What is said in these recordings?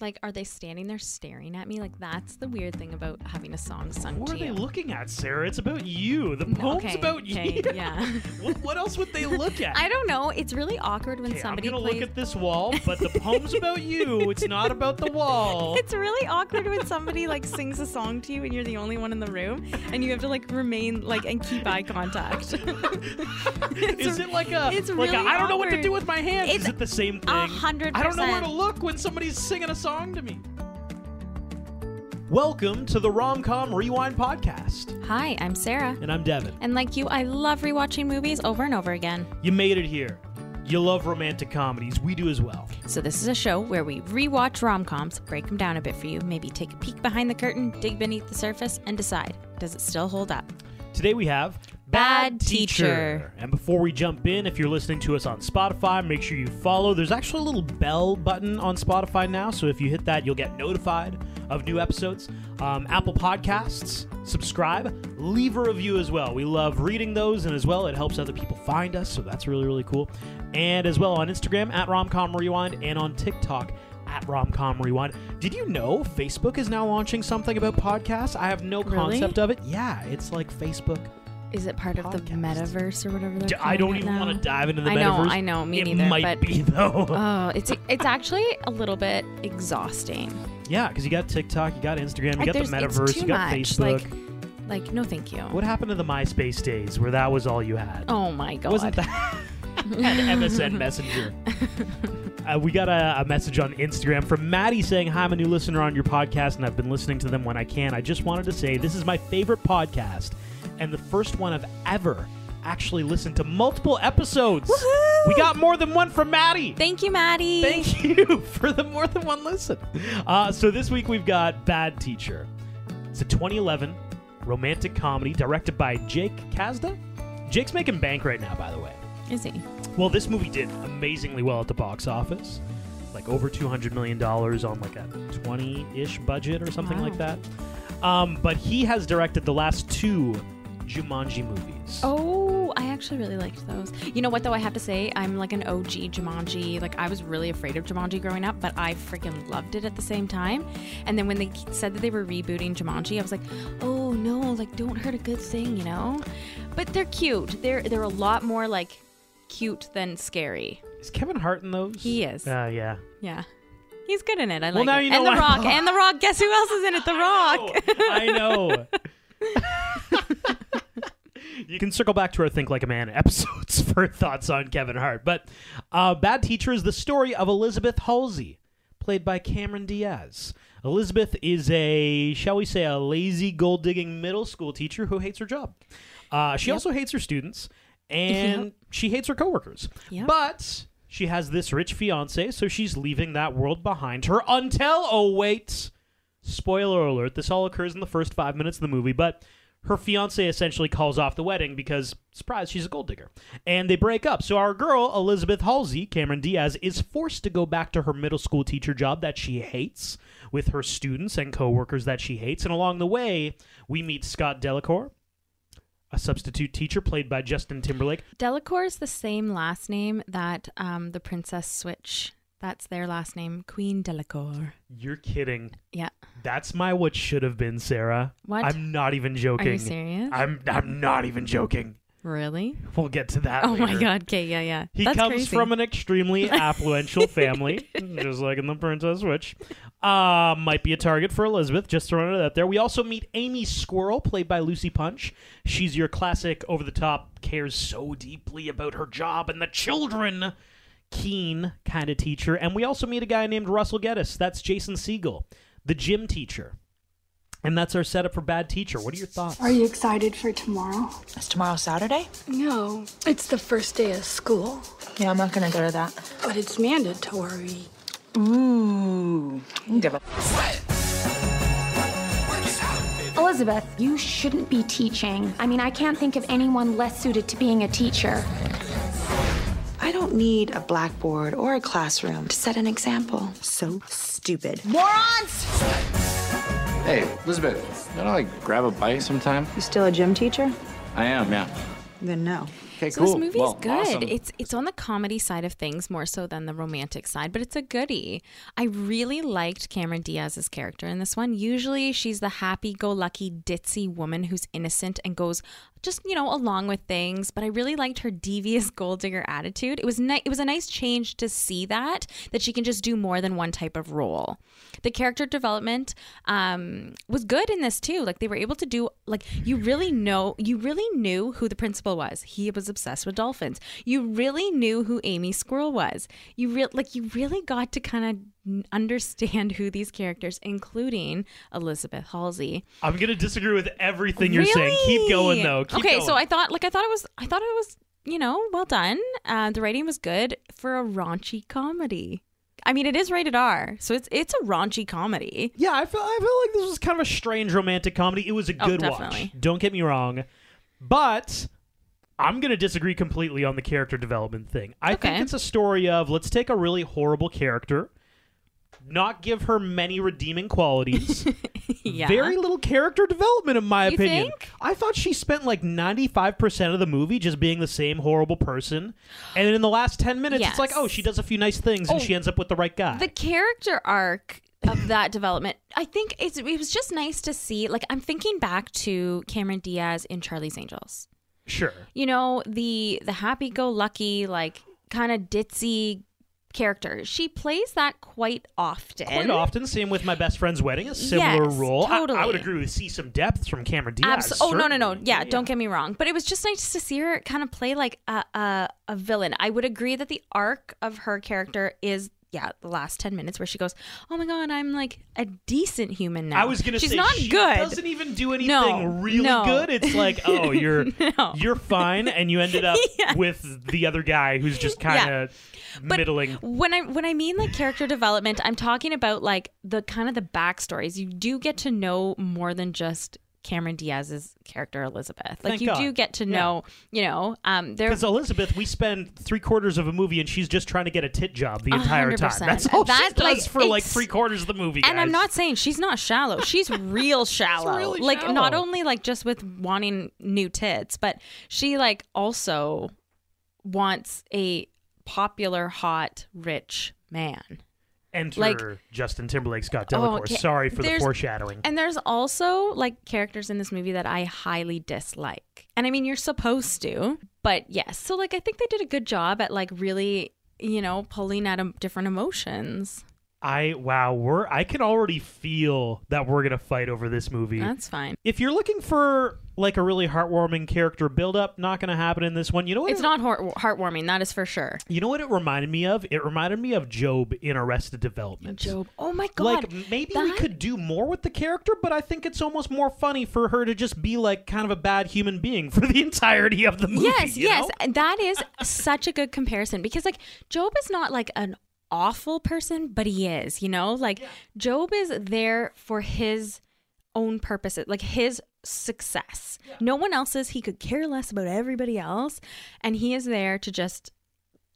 Like, are they standing there staring at me? Like, that's the weird thing about having a song sung What to are they looking at, Sarah? It's about you. The poem's okay, about okay, you. yeah. what, what else would they look at? I don't know. It's really awkward when Okay, I'm somebody gonna plays. look at this wall, but the poem's about you. It's not about the wall. It's really awkward when somebody like sings a song to you and you're the only one in the room and you have to like remain like and keep eye contact. Is it like a it's like a, really I don't know what to do with my hands? It's Is it the same thing? a hundred I don't know where to look when somebody's singing a song to me. Welcome to the Romcom Rewind podcast, Hi, I'm Sarah. and I'm Devin. And like you, I love rewatching movies over and over again. You made it here. You love romantic comedies. We do as well. So this is a show where we rewatch rom-coms, break them down a bit for you, maybe take a peek behind the curtain, dig beneath the surface, and decide, does it still hold up? Today we have Bad Teacher. And before we jump in, if you're listening to us on Spotify, make sure you follow. There's actually a little bell button on Spotify now, so if you hit that, you'll get notified of new episodes. Um, Apple Podcasts, subscribe, leave a review as well. We love reading those, and as well, it helps other people find us, so that's really, really cool. And as well on Instagram at Romcom Rewind and on TikTok at Romcom Rewind. Did you know Facebook is now launching something about podcasts? I have no Really? concept of it. Yeah, it's like Facebook. Is it part of the metaverse or whatever they're D- I don't even now? want to dive into the metaverse. I know, metaverse. I know, me it neither, It might but- be though. Oh, it's it's actually a little bit exhausting. yeah, because you got TikTok, you got Instagram, you Like, got the metaverse, you got much. Facebook. Like, like no, thank you. What happened to the MySpace days where that was all you had? Oh my god. Wasn't that and MSN Messenger? Uh, we got a, a message on Instagram from Maddie saying, Hi, I'm a new listener on your podcast and I've been listening to them when I can. I just wanted to say this is my favorite podcast and the first one I've ever actually listened to multiple episodes. Woohoo! We got more than one from Maddie. Thank you, Maddie. Thank you for the more than one listen. Uh, so this week we've got Bad Teacher. It's a 2011 romantic comedy directed by Jake Kasdan. Jake's making bank right now, by the way. Is he? Well, this movie did amazingly well at the box office, like over 200 million dollars on like a 20-ish budget or something Wow. like that. Um, but he has directed the last two Jumanji movies. Oh, I actually really liked those. You know what though? I have to say, I'm like an OG Jumanji. Like I was really afraid of Jumanji growing up, but I freaking loved it at the same time. And then when they said that they were rebooting Jumanji, I was like, oh no, like don't hurt a good thing, you know? But they're cute. They're they're a lot more like cute than scary. Is Kevin Hart in those? He is. Uh, yeah. Yeah. He's good in it. I Well, like now it. you know and The why- Rock. and The Rock. Guess who else is in it? The Rock. I know. you can circle back to our Think Like a Man episodes for thoughts on Kevin Hart. But uh, Bad Teacher is the story of Elizabeth Halsey, played by Cameron Diaz. Elizabeth is a, shall we say, a lazy gold digging middle school teacher who hates her job. Uh, she Yep. also hates her students and Yep. she hates her coworkers. Yep. But she has this rich fiance, so she's leaving that world behind her until, oh, wait. Spoiler alert, this all occurs in the first five minutes of the movie, but her fiance essentially calls off the wedding because, surprise, she's a gold digger. And they break up. So our girl, Elizabeth Halsey, Cameron Diaz, is forced to go back to her middle school teacher job that she hates with her students and coworkers that she hates. And along the way, we meet Scott Delacour, a substitute teacher played by Justin Timberlake. Delacour is the same last name that um, the Princess Switch. That's their last name, Queen Delacour. You're kidding. Yeah. That's my what should have been, Sarah. What? I'm not even joking. Are you serious? I'm I'm not even joking. really? We'll get to that. Oh my god. Okay. Yeah. Yeah. He That's comes crazy. from an extremely affluential family, just like in the Princess Switch. Uh, might be a target for Elizabeth, just throwing it out there. We also meet Amy Squirrel, played by Lucy Punch. She's your classic over the top, cares so deeply about her job and the children, keen kind of teacher. And we also meet a guy named Russell Gettis. That's Jason Segel, the gym teacher. And that's our setup for Bad Teacher. What are your thoughts? Are you excited for tomorrow? Is tomorrow Saturday? No, it's the first day of school, Yeah, I'm not gonna go to that. but it's mandatory. Ooh. Give a Elizabeth, you shouldn't be teaching. I mean, I can't think of anyone less suited to being a teacher. I don't need a blackboard or a classroom to set an example. So stupid. Morons! Hey, Elizabeth, you wanna like grab a bite sometime? You still a gym teacher? I am, yeah. Then no. Okay, So cool. this movie Well, is good. awesome. It's it's on the comedy side of things more so than the romantic side, but it's a goodie. I really liked Cameron Diaz's character in this one. Usually she's the happy-go-lucky ditzy woman who's innocent and goes just, you know, along with things, but I really liked her devious gold digger attitude. It was ni- it was a nice change to see that that she can just do more than one type of role. The character development um, was good in this too. Like they were able to do like you really know you really knew who the principal was. He was obsessed with dolphins. You really knew who Amy Squirrel was. You real like you really got to kind of understand who these characters, including Elizabeth Halsey. I'm gonna disagree with everything you're saying. Keep going though. Keep okay, going. so I thought like I thought it was I thought it was you know well done. Uh, the writing was good for a raunchy comedy. I mean, it is rated R, so it's it's a raunchy comedy. Yeah, I feel I feel like this was kind of a strange romantic comedy. It was a Oh, good definitely. watch. Don't get me wrong, but I'm gonna disagree completely on the character development thing. I think it's a story of let's take a really horrible character, not give her many redeeming qualities. Yeah. Very little character development, in my You opinion. think? I thought she spent like 95% of the movie just being the same horrible person. And then in the last 10 minutes, it's like, oh, she does a few nice things and Oh, she ends up with the right guy. the character arc of that development i think it's, it was just nice to see like i'm thinking back to cameron diaz in charlie's angels sure. you know the the happy-go-lucky like kind of ditzy character she plays that quite often Quite often, same with my best friend's wedding, a similar Yes, role. I- I, would agree with see some depth from Cameron Diaz. Abs- oh no no no certainly. yeah, don't get me wrong but it was just nice to see her kind of play like a, a a villain i would agree that the arc of her character is yeah the last 10 minutes where she goes oh my god i'm like a decent human now I was gonna say, she's not she good doesn't even do anything No, really no. good. It's like, oh, you're No. you're fine, and you ended up with the other guy who's just kind of But middling. When I when I mean like character development, I'm talking about like the kind of the backstories. You do get to know more than just Cameron Diaz's character Elizabeth. Like Thank you God. do get to Yeah. know, you know, um there Because Elizabeth, we spend three quarters of a movie, and she's just trying to get a tit job the entire time. 100%. That's all That, she does for like three quarters of the movie. and I'm not saying she's not shallow. She's real shallow. really like shallow. not only like just with wanting new tits, but she like also wants a popular, hot, rich man. Enter like- Justin Timberlake, Scott Oh, Delacour. okay. Sorry for the foreshadowing. And there's also like characters in this movie that I highly dislike. And I mean, you're supposed to, but yes. So like, I think they did a good job at like really, you know, pulling at um, different emotions. I wow, we're I can already feel that we're gonna fight over this movie. That's fine. if you're looking for like a really heartwarming character build up, not gonna happen in this one. You know what? It's it, not heart- heartwarming. That is for sure. You know what it reminded me of? It reminded me of Job in Arrested Development. Job. Oh my god. Like maybe we could do more with the character, but I think it's almost more funny for her to just be like kind of a bad human being for the entirety of the movie. Yes, yes. know? That is such a good comparison because like Job is not like an awful person, but he is, you know? Like Job is there for his own purposes, like his success. No one else's. He could care less about everybody else, and he is there to just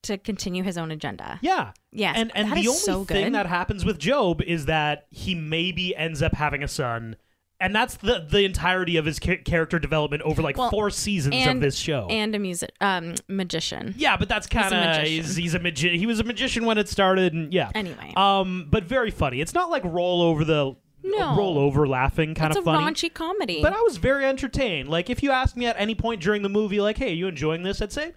to continue his own agenda. Yeah. Yeah. And and the only so thing that happens with Job is that he maybe ends up having a son. And that's the the entirety of his ca- character development over like Well, four seasons and of this show. and a music um magician. yeah, but that's kind of magician. he's, he's a magi- he was a magician when it started and yeah. Anyway. Um but very funny. It's not like roll over the No. roll over laughing kind it's of a funny. raunchy comedy. But I was very entertained. Like if you asked me at any point during the movie like, "Hey, are you enjoying this?" I'd say,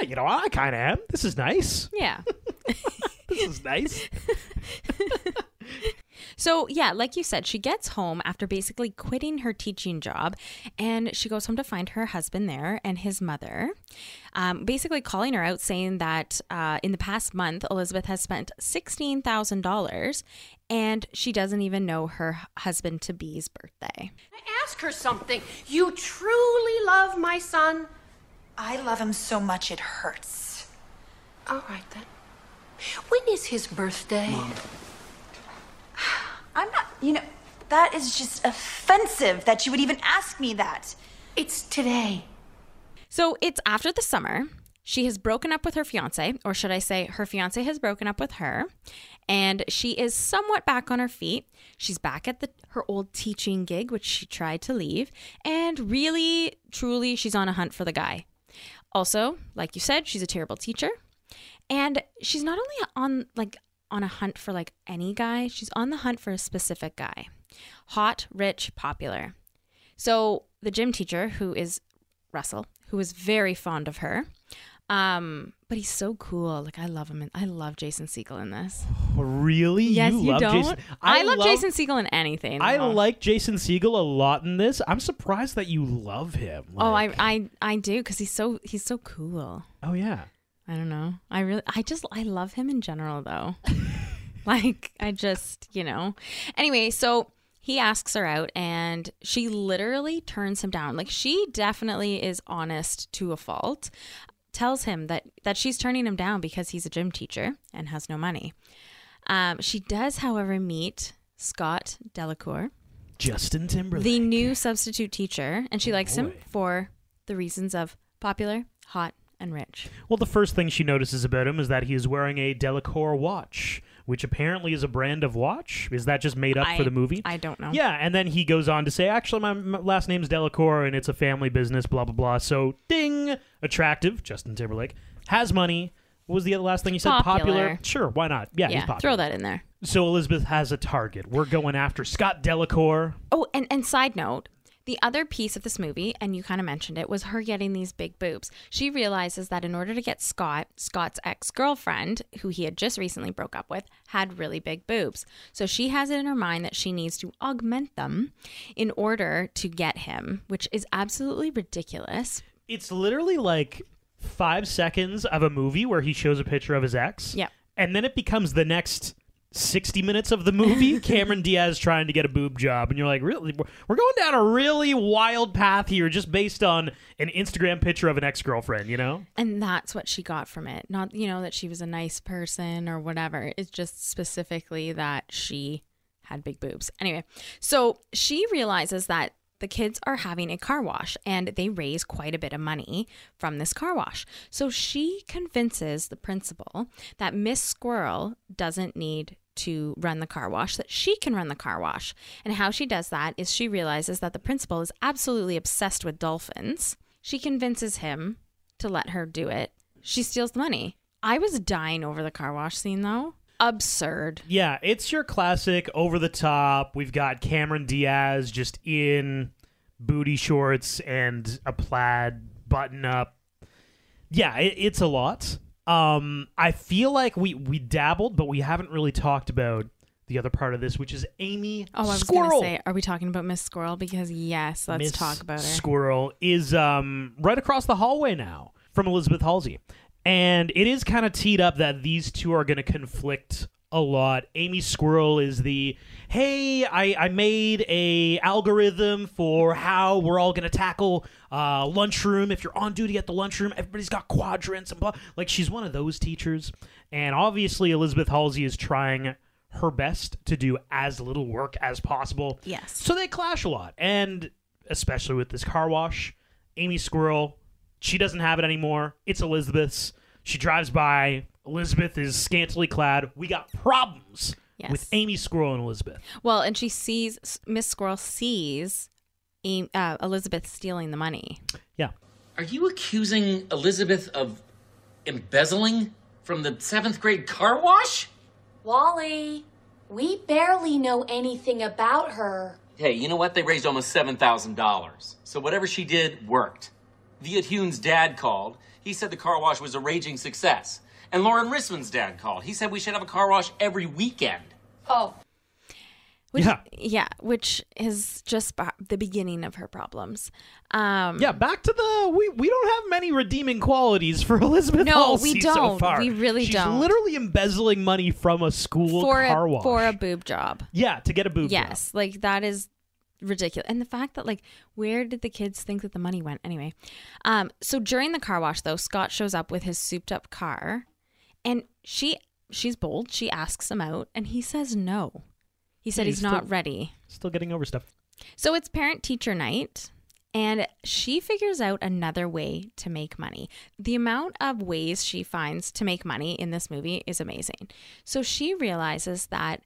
"Yeah, you know, I kind of am. This is nice. yeah. This is nice." So, yeah, like you said, she gets home after basically quitting her teaching job and she goes home to find her husband there and his mother, um, basically calling her out, saying that uh, in the past month, Elizabeth has spent $16,000 and she doesn't even know her husband to be's birthday. I Ask her something. You truly love my son? I love him so much it hurts. All right then. When is his birthday? I'm not, you know, that is just offensive that you would even ask me that. It's today. So it's after the summer. She has broken up with her fiance, or should I say, her fiance has broken up with her, and she is somewhat back on her feet. She's back at the her old teaching gig, which she tried to leave, and really, truly, she's on a hunt for the guy. Also, like you said, she's a terrible teacher. And she's not only on like on a hunt for like any guy, she's on the hunt for a specific guy. Hot, rich, popular. So the gym teacher, who is Russell, who is very fond of her, um, but he's so cool. Like I love him. And I love Jason Segel in this. Really? Yes, you, love don't. Jason? I, love, Jason Segel in anything. I though. like Jason Segel a lot in this. I'm surprised that you love him. Oh, I I I do because he's so he's so cool. Oh yeah. I don't know. I really, I just, I love him in general, though. like, I just, you know. Anyway, so he asks her out, and she literally turns him down. Like, she definitely is honest to a fault. Tells him that that she's turning him down because he's a gym teacher and has no money. Um, she does, however, meet Scott Delacour, Justin Timberlake. the new substitute teacher, and she likes him for the reasons of popular, hot, and rich. Well, the first thing she notices about him is that he is wearing a Delacour watch, which apparently is a brand of watch. Is that just made up for the movie? I don't know. Yeah, and then he goes on to say, actually, my, my last name's Delacour, and it's a family business, blah, blah, blah. So, ding, attractive, Justin Timberlake, has money. What was the other last thing you said? Popular. Sure, why not? Yeah, he's popular. throw that in there. So, Elizabeth has a target. We're going after Scott Delacour. Oh, and, and side note, the other piece of this movie, and you kind of mentioned it, was her getting these big boobs. She realizes that in order to get Scott, Scott's ex girlfriend, who he had just recently broke up with, had really big boobs. So she has it in her mind that she needs to augment them in order to get him, which is absolutely ridiculous. It's literally like five seconds of a movie where he shows a picture of his ex. Yep. And then it becomes the next 60 minutes of the movie, Cameron Diaz trying to get a boob job. And you're like, really? We're- going down a really wild path here just based on an Instagram picture of an ex girlfriend, you know? And that's what she got from it. Not, you know, that she was a nice person or whatever. It's just specifically that she had big boobs. Anyway, so she realizes that the kids are having a car wash and they raise quite a bit of money from this car wash. So she convinces the principal that Miss Squirrel doesn't need to run the car wash, that she can run the car wash. And how she does that is she realizes that the principal is absolutely obsessed with dolphins. She convinces him to let her do it. She steals the money. I was dying over the car wash scene though. Absurd. Yeah, it's your classic over the top. We've got Cameron Diaz just in booty shorts and a plaid button up. Yeah, it, it's a lot. Um, I feel like we we dabbled, but we haven't really talked about the other part of this, which is Amy Oh, I was Squirrel. gonna say, are we talking about Miss Squirrel? Because yes, let's Miss talk about her. Squirrel is um right across the hallway now from Elizabeth Halsey. And it is kind of teed up that these two are going to conflict a lot. Amy Squirrel is the hey, I, I made a algorithm for how we're all going to tackle uh, lunchroom. If you're on duty at the lunchroom, everybody's got quadrants and blah. Like she's one of those teachers. And obviously Elizabeth Halsey is trying her best to do as little work as possible. Yes. So they clash a lot. And especially with this car wash, Amy Squirrel, she doesn't have it anymore. It's Elizabeth's. She drives by. Elizabeth is scantily clad. We got problems Yes. with Amy Squirrel and Elizabeth. Well, and she sees Miss Squirrel sees Am- uh, Elizabeth stealing the money. Yeah. Are you accusing Elizabeth of embezzling from the seventh grade car wash? Wally, we barely know anything about her. Hey, you know what? They raised almost $7,000. So whatever she did worked. Viet Hune's dad called. He said the car wash was a raging success. And Lauren Risman's dad called. He said we should have a car wash every weekend. Oh, Which, Yeah. yeah, which is just ba- the beginning of her problems. Um, Yeah, back to the we we don't have many redeeming qualities for Elizabeth No, Halsey we don't. far. We really She's don't. She's literally embezzling money from a school for car a wash. for a boob job. yeah, to get a boob job. Yes, like that is ridiculous. And the fact that like where did the kids think that the money went anyway? Um so during the car wash though, Scott shows up with his souped up car and she she's bold. She asks him out and he says no. He said Yeah, he's, he's not ready. Still getting over stuff. So it's parent teacher night and she figures out another way to make money. The amount of ways she finds to make money in this movie is amazing. So she realizes that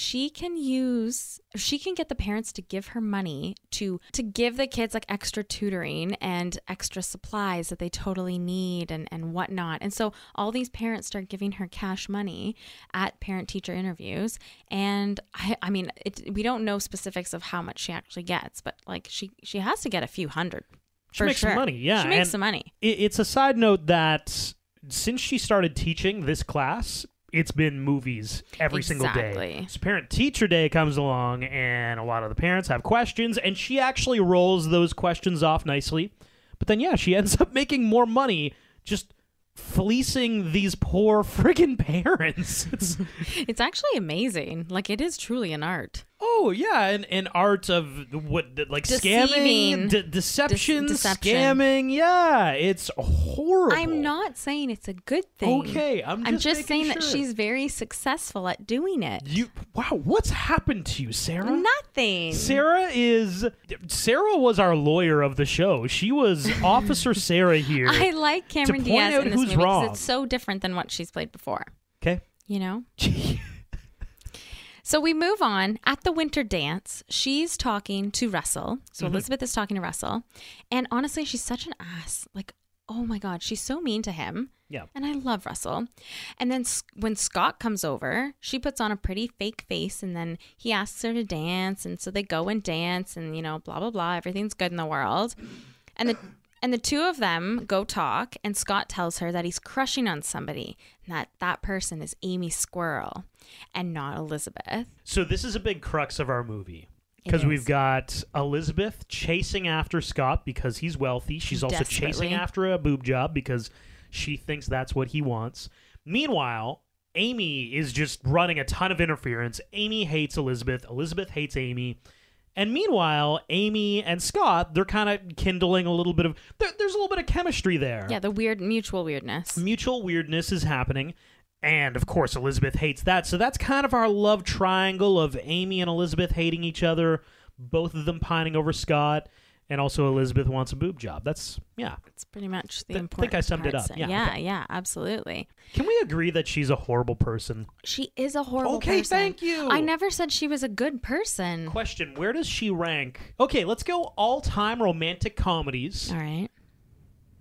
she can use she can get the parents to give her money to to give the kids like extra tutoring and extra supplies that they totally need and and whatnot. And so all these parents start giving her cash money at parent teacher interviews. And i i mean it, we don't know specifics of how much she actually gets but like she she has to get a few hundred She makes some money, yeah. she makes and some money. it- it's a side note that since she started teaching this class, it's been movies every single day. So parent teacher day comes along, and a lot of the parents have questions, and she actually rolls those questions off nicely. But then, yeah, she ends up making more money just fleecing these poor friggin' parents. It's, it's actually amazing like it is truly an art oh yeah, an, an art of what like scamming, de- deception, deception. scamming. Yeah, it's horrible. I'm not saying it's a good thing. Okay, I'm just just making saying that she's very successful at doing it. You wow, what's happened to you, Sarah? Nothing. Sarah is Sarah was our lawyer of the show. She was Officer Sarah here. I like Cameron Diaz in this movie wrong. because it's so different than what she's played before. okay. You know. So we move on. At the winter dance, she's talking to Russell. So Mm-hmm. Elizabeth is talking to Russell. And honestly, she's such an ass. Like, oh my God, she's so mean to him. Yeah. And I love Russell. And then when Scott comes over, she puts on a pretty fake face and then he asks her to dance. And so they go and dance and, you know, blah, blah, blah. Everything's good in the world. And the and the two of them go talk, and Scott tells her that he's crushing on somebody, and that that person is Amy Squirrel and not Elizabeth. So this is a big crux of our movie. Because we've got Elizabeth chasing after Scott because he's wealthy. She's also chasing after a boob job because she thinks that's what he wants. Meanwhile, Amy is just running a ton of interference. Amy hates Elizabeth. Elizabeth hates Amy. And meanwhile, Amy and Scott, they're kind of kindling a little bit of. There's a little bit of chemistry there. Yeah, the weird mutual weirdness. Mutual weirdness is happening. And of course, Elizabeth hates that. So that's kind of our love triangle of Amy and Elizabeth hating each other, both of them pining over Scott, and also Elizabeth wants a boob job. That's, yeah. It's pretty much the Th- important. I think I summed it up. Yeah, yeah, okay. yeah, absolutely. Can we agree that she's a horrible person? She is a horrible person. Okay, person. thank you. I never said she was a good person. Question Where does she rank? Okay, let's go all time romantic comedies. All right.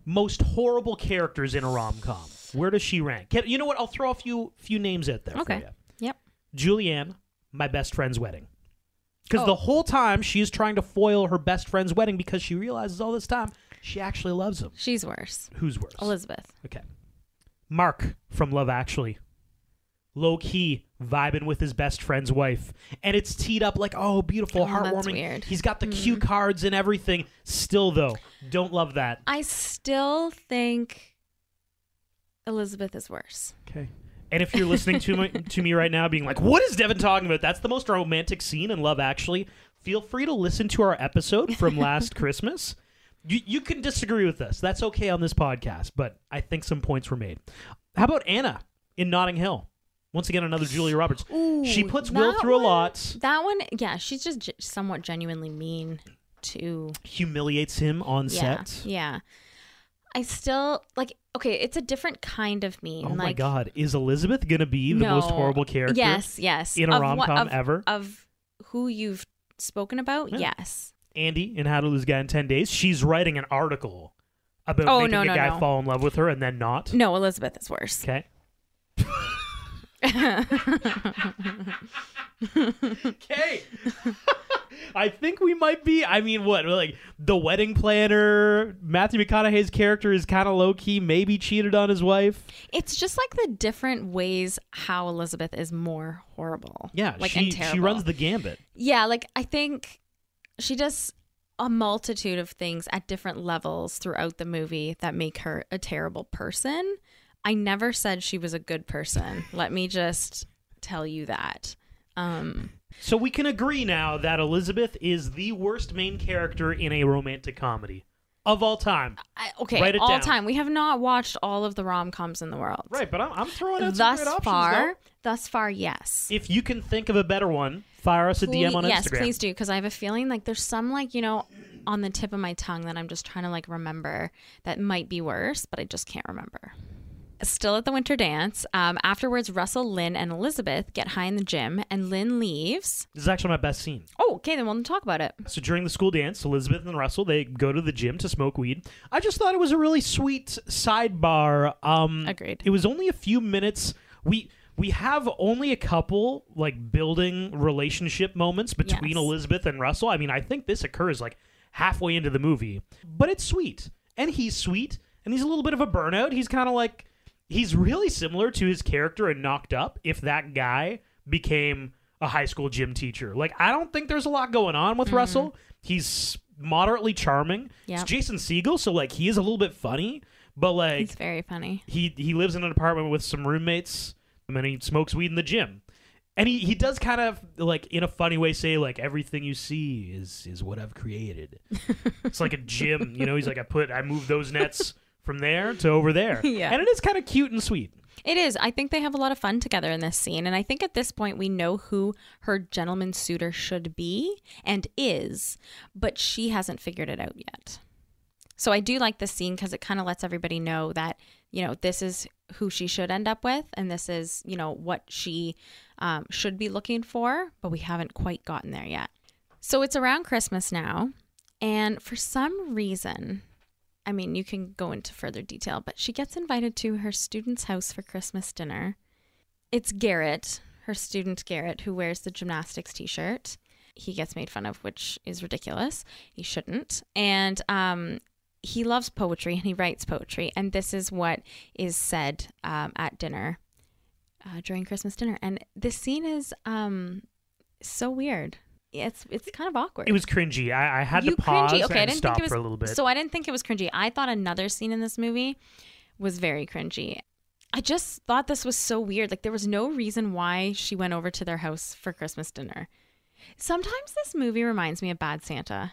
Most horrible characters in a rom com. Where does she rank? Can- You know what? I'll throw a few few names at there Okay. for you. Yep. Julianne, my best friend's wedding. Because Oh. the whole time she is trying to foil her best friend's wedding because she realizes all this time she actually loves him. She's worse. Who's worse? Elizabeth. Okay. Mark from Love Actually. Low key vibing with his best friend's wife. And it's teed up like, oh, beautiful, Oh, heartwarming. weird. He's got the hmm. cue cards and everything. Still, though, don't love that. I still think Elizabeth is worse. Okay. And if you're listening to me, to me right now, being like, "What is Devin talking about?" That's the most romantic scene in Love Actually. Feel free to listen to our episode from last Christmas. You, you can disagree with us. That's okay on this podcast, but I think some points were made. How about Anna in Notting Hill? Once again, another Julia Roberts. she puts Will through a lot, That one, yeah, she's just ge- somewhat genuinely mean to humiliates him on yeah, set. Yeah. I still like okay, it's a different kind of mean. Oh my God, is Elizabeth gonna be the most horrible character? Yes, yes. in a rom-com ever? Of who you've spoken about, Yeah. yes. Andy in How to Lose a Guy in 10 Days, she's writing an article about Oh, making no, a no, guy no. fall in love with her and then not. No, Elizabeth is worse. Okay. okay. I think we might be. I mean, what? Like, the wedding planner, Matthew McConaughey's character is kind of low key, maybe cheated on his wife. It's just like the different ways how Elizabeth is more horrible. Yeah, like she, she runs the gambit. Yeah, like I think she does a multitude of things at different levels throughout the movie that make her a terrible person. I never said she was a good person. Let me just tell you that. Um So we can agree now that Elizabeth is the worst main character in a romantic comedy of all time. I, okay, all down. time. We have not watched all of the rom coms in the world. Right, but I'm, I'm throwing out some Thus options, far, though. thus far, yes. If you can think of a better one, fire us a DM on Please- yes, Instagram. please do, because I have a feeling like there's some like you know on the tip of my tongue that I'm just trying to like remember that might be worse, but I just can't remember. Still at the winter dance. Um, afterwards, Russell, Lynn, and Elizabeth get high in the gym, and Lynn leaves. This is actually my best scene. Oh, okay, then we'll talk about it. So during the school dance, Elizabeth and Russell they go to the gym to smoke weed. I just thought it was a really sweet sidebar. Um, Agreed. It was only a few minutes. We we have only a couple like building relationship moments between Yes. Elizabeth and Russell. I mean, I think this occurs like halfway into the movie, but it's sweet, and he's sweet, and he's a little bit of a burnout. He's kind of like he's really similar to his character in Knocked Up. If that guy became a high school gym teacher, like I don't think there's a lot going on with Russell. He's moderately charming. It's Mm-hmm. Jason Segel, so like he is a little bit funny, but like He's very funny. he he lives in an apartment with some roommates and then he smokes weed in the gym and he, he does kind of like in a funny way say like everything you see is is what i've created it's like a gym you know he's like i put i moved those nets from there to over there Yeah. and it is kind of cute and sweet It is. I think they have a lot of fun together in this scene. And I think at this point we know who her gentleman suitor should be and is, but she hasn't figured it out yet. So I do like this scene because it kind of lets everybody know that, you know, this is who she should end up with and this is, you know, what she um, should be looking for, but we haven't quite gotten there yet. So it's around Christmas now. And for some reason, I mean, you can go into further detail, but she gets invited to her student's house for Christmas dinner. It's Garrett, her student Garrett, who wears the gymnastics t shirt. He gets made fun of, which is ridiculous. He shouldn't. And um, he loves poetry and he writes poetry. And this is what is said um, at dinner uh, during Christmas dinner. And this scene is um, so weird. It's it's kind of awkward it was cringy i, I had you to pause cringy. Okay, I and didn't stop think it was for a little bit So I didn't think it was cringy. I thought another scene in this movie was very cringy. I just thought this was so weird. Like there was no reason why she went over to their house for Christmas dinner. Sometimes this movie reminds me of Bad Santa.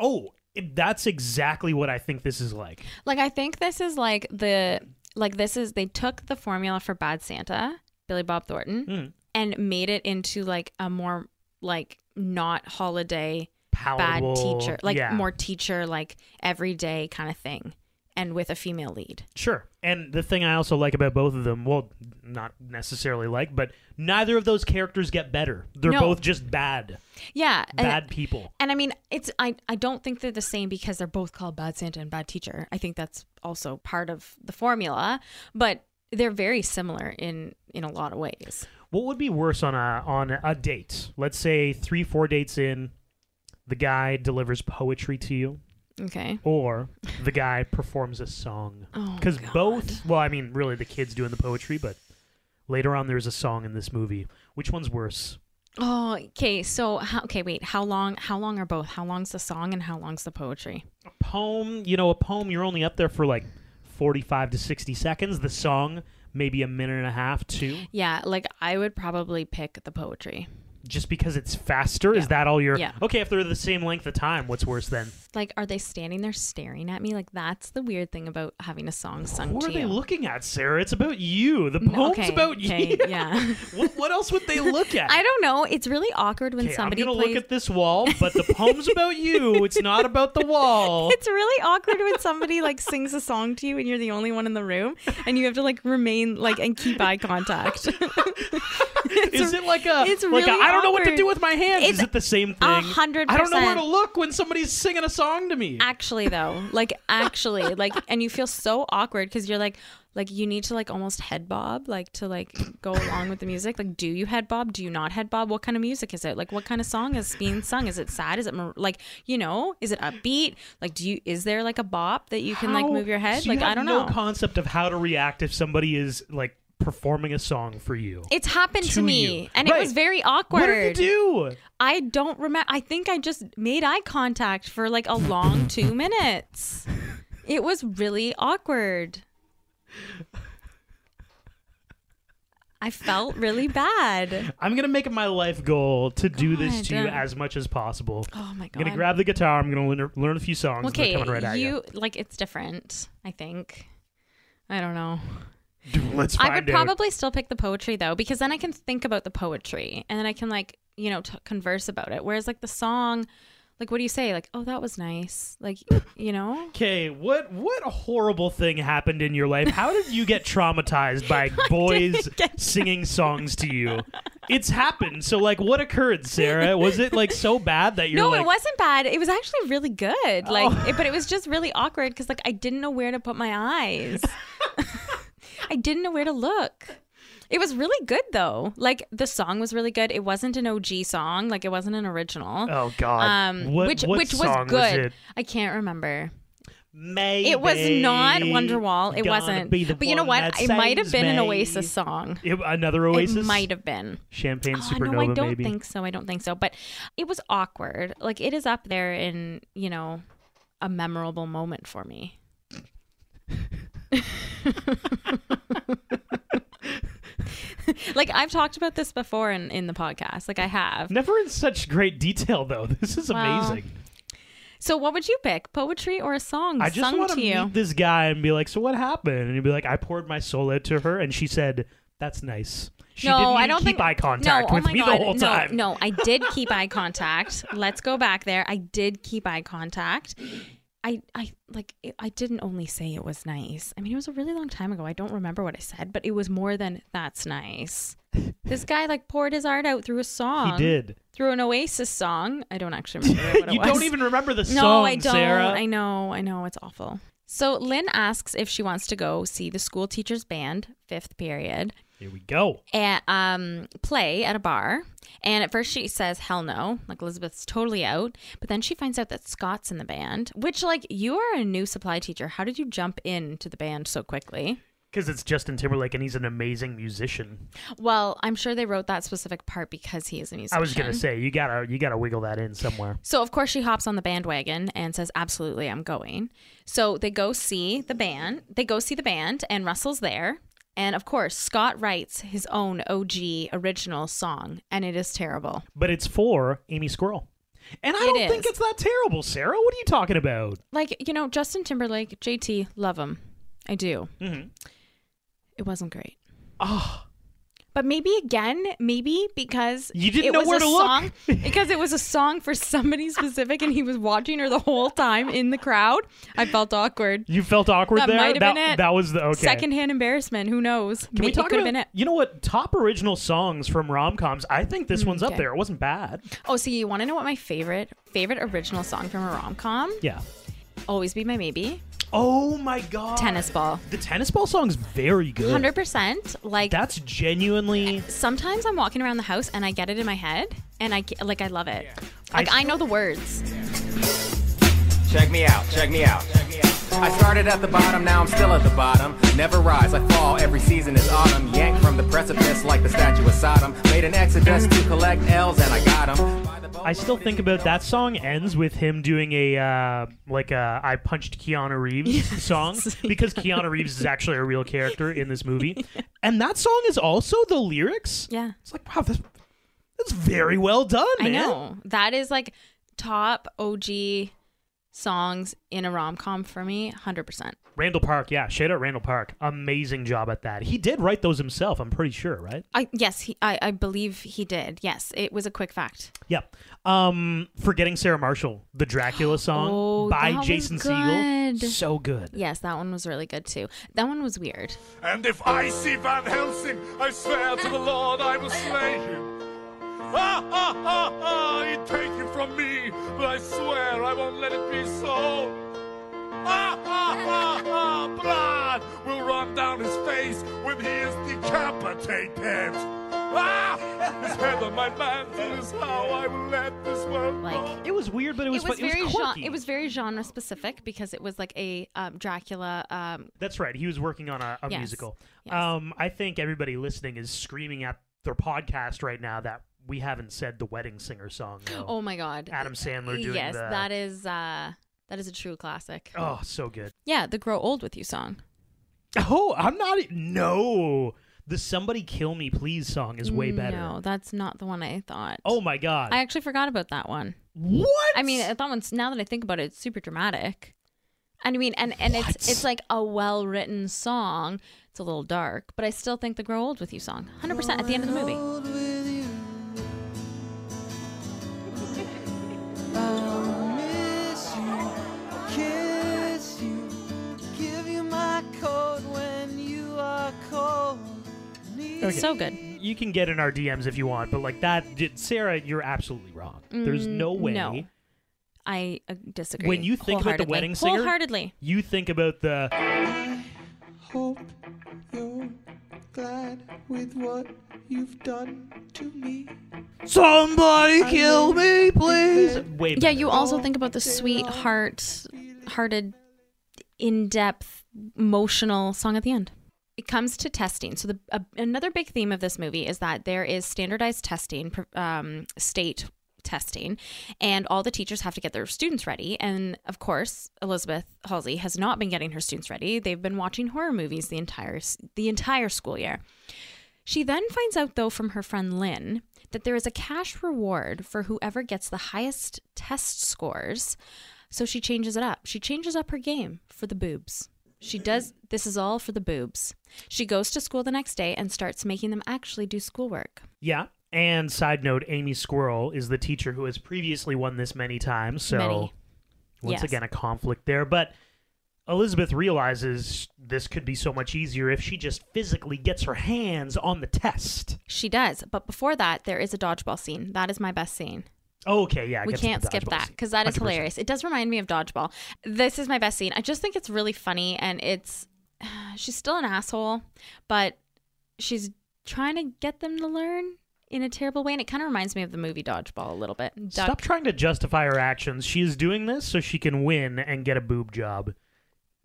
oh that's exactly what i think this is like Like I think this is like the like this is they took the formula for Bad Santa, Billy Bob Thornton, Mm. and made it into like a more like not holiday Palatable, bad teacher, like yeah. more teacher, like everyday kind of thing, and with a female lead. Sure. And the thing I also like about both of them, well, not necessarily like, but neither of those characters get better. They're No. both just bad. Yeah, and, Bad people. and I mean, it's I I don't think they're the same because they're both called Bad Santa and Bad Teacher. I think that's also part of the formula, but they're very similar in in a lot of ways. What would be worse on a on a date? Let's say 3 4 dates in the guy delivers poetry to you Okay. or the guy performs a song. Oh, Cuz God. both, well, I mean, really the kid's doing the poetry, but later on there's a song in this movie. Which one's worse? Oh, okay. So, how, okay, wait. How long? How long are both? How long's the song and how long's the poetry? A poem, you know, a poem, you're only up there for like 45 to 60 seconds. The song, maybe a minute and a half, two. Yeah, like I would probably pick the poetry. Just because it's faster? Is that all you're. Yeah. Okay, if they're the same length of time, what's worse then? Like, are they standing there staring at me? Like, that's the weird thing about having a song sung What are they you. looking at, Sarah? It's about you. The poem's okay, about okay, you. yeah. what, what else would they look at? I don't know. It's really awkward when Okay, I'm somebody gonna plays. look at this wall, but the poem's about you. It's not about the wall. It's really awkward when somebody like sings a song to you and you're the only one in the room and you have to like remain like and keep eye contact. Is it like a it's like really I don't know what to do with my hands? It's Is it the same thing? a hundred I don't know where to look when somebody's singing a song to me. actually though, like actually, like and you feel so awkward because you're like like you need to like almost head bob like to like go along with the music. Like, do you head bob? Do you not head bob? What kind of music is it? Like, what kind of song is being sung? Is it sad? Is it like you know? Is it upbeat? Like, do you is there like a bop that you can like move your head? so you like, I don't no know. concept of how to react if somebody is like performing a song for you. It's happened to, To me, you. and Right. it was very awkward. What did you do? I don't remember. I think I just made eye contact for like a long two minutes. It was really awkward. I felt really bad. I'm gonna make it my life goal to do this to you as much as possible. Oh my god! I'm gonna grab the guitar. I'm gonna learn, learn a few songs. and Okay, right at you like it's different. I think. I don't know. Let's find I would out. probably still pick the poetry though, because then I can think about the poetry and then I can like you know t- converse about it. Whereas like the song, Like, what do you say? Like, oh, that was nice. Like, you know? Okay, what what a horrible thing happened in your life? How did you get traumatized by boys singing songs to you? It's happened. So like what occurred, Sarah? Was it like so bad that you're no, like it wasn't bad. It was actually really good. Like, Oh. it, but it was just really awkward because like I didn't know where to put my eyes. I didn't know where to look. It was really good though. Like the song was really good. It wasn't an OG song. Like it wasn't an original. Oh God. Um, What- which what which was was good. it? I can't remember. Maybe It was not Wonderwall. It wasn't. But you know what? It might have been an. Oasis song. It- another Oasis. It might have been. Champagne Oh, Supernova. no, I don't maybe. think so. I don't think so. But it was awkward. Like it is up there in you know a memorable moment for me. like I've talked about this before in in the podcast. Like I have. Never in such great detail though. This is Well, amazing. So what would you pick? Poetry or a song I just sung want to you? meet this guy and be like, "So what happened?" And he'd be like, "I poured my soul out to her, and she said." That's nice. She no, didn't even I don't keep think eye contact no, oh with oh me God. the whole no, time. No, I did keep eye contact. Let's go back there. I did keep eye contact. I, I like it- I didn't only say it was nice. I mean, it was a really long time ago. I don't remember what I said, but it was more than that's nice. this guy like poured his art out through a song. He did. through an Oasis song. I don't actually remember what it you was. don't even remember the song. No, song, I don't. Sarah. I know. I know. It's awful. So Lynn asks if she wants to go see the school teachers band, fifth period, Here we go. at, um, play at a bar. And at first she says, hell no. Like Elizabeth's totally out. But then she finds out that Scott's in the band, which, like, you are a new supply teacher. How did you jump into the band so quickly? Because it's Justin Timberlake and he's an amazing musician. Well, I'm sure they wrote that specific part because he is a musician. I was gonna say you gotta you gotta wiggle that in somewhere. So of course she hops on the bandwagon and says, "Absolutely, I'm going." So they go see the band. They go see the band, and Russell's there. And of course, Scott writes his own OG original song, and it is terrible. But it's for Amy Squirrel. And I It don't think it's that terrible, Sarah. What are you talking about? Like you know, Justin Timberlake, JT, love him, I do. Mhm. It wasn't great. Oh, But maybe again, maybe because You didn't it know was where a to look. song, because it was a song for somebody specific, and he was watching her the whole time in the crowd. I felt awkward. you felt awkward That there. might have that, been it. that was the okay. Secondhand embarrassment. Who knows? Can we talk it about been it. You know what? Top original songs from rom coms. I think this one's up Mm, there. It wasn't bad. Oh, so you want to know what my favorite favorite original song from a rom com? Yeah. Always be my maybe. Oh my god. Tennis ball. The tennis ball song's very good. Hundred percent. Like That's genuinely. sometimes I'm walking around the house and I get it in my head and I like I love it. Like I, know the words. Check me out. Check me out, check me out. I started at the bottom, now I'm still at the bottom. Never rise, I fall, every season is autumn. Yanked from the precipice like the statue of Sodom. Made an exodus to collect L's and I got them. I still think about that song ends with him doing a uh, like a I punched Keanu Reeves song because Keanu Reeves is actually a real character in this movie, and that song is also the lyrics. Yeah. It's like wow, that's, that's very well done. I man. know. That is like top OG songs in a rom com for me. Hundred percent. Randall Park, yeah, shout out Randall Park. Amazing job at that. He did write those himself. I'm pretty sure, right? I yes, he, I I believe he did. Yes, it was a quick fact. Yeah. Um, Forgetting Sarah Marshall, the Dracula song Oh, by Jason good. Segel, so good. Yes, that one was really good too. That one was weird. And if I see Van Helsing, I swear to the Lord I will slay him. Ah, ah, ah, ah, he'd take you from me, but I swear I won't let it be so. Ah, ah, ah, ah, blood will run down his face when he is decapitated. Ah, his head on my mantel is how I will let this world Like It was weird, but it was, it was fu- it very was gen- quirky. it was very genre specific because it was like a um, Dracula. Um, That's right. He was working on a, a Yes. musical. Yes. Um, I think everybody listening is screaming at their podcast right now that we haven't said the wedding singer song. though. oh my god, Adam Sandler doing yes, the. that is uh, that is a true classic. Oh, so good. Yeah, the "Grow Old with You" song. Oh, I'm not. No, the "Somebody Kill Me Please" song is way better. No, that's not the one I thought. Oh my god. I actually forgot about that one. what? I mean, that one's now that I think about it, it's super dramatic. And I mean, and and What? it's it's like a well written song. It's a little dark, but I still think the "Grow Old with You" song, hundred percent at the end of the movie. It's so good. You can get in our DMs if you want, but like that, Sarah, you're absolutely wrong. There's Mm, no way. no. I uh, disagree. When you think about the wedding singer, wholeheartedly, you think about the. Hope you're glad with what you've done to me. Somebody kill me, please. Wait. yeah. You also think about the sweet heart, hearted, in-depth, emotional song at the end. It comes to testing. So the uh, another big theme of this movie is that there is standardized testing, um, state testing, and all the teachers have to get their students ready. And of course, Elizabeth Halsey has not been getting her students ready. They've been watching horror movies the entire the entire school year. She then finds out, though, from her friend Lynn, that there is a cash reward for whoever gets the highest test scores. So she changes it up. She changes up her game for the boobs. She does, this is all for the boobs. She goes to school the next day and starts making them actually do schoolwork. Yeah. And side note, Amy Squirrel is the teacher who has previously won this many times. So Many. once Yes. again, a conflict there. But Elizabeth realizes this could be so much easier if she just physically gets her hands on the test. She does. But before that, there is a dodgeball scene. That is my best scene. Oh, okay, yeah. we get to the can't skip that because that is 100%. hilarious. It does remind me of dodgeball. This is my best scene. I just think it's really funny, and it's she's still an asshole, but she's trying to get them to learn in a terrible way, and it kind of reminds me of the movie Dodgeball a little bit. Duck- Stop trying to justify her actions. She is doing this so she can win and get a boob job.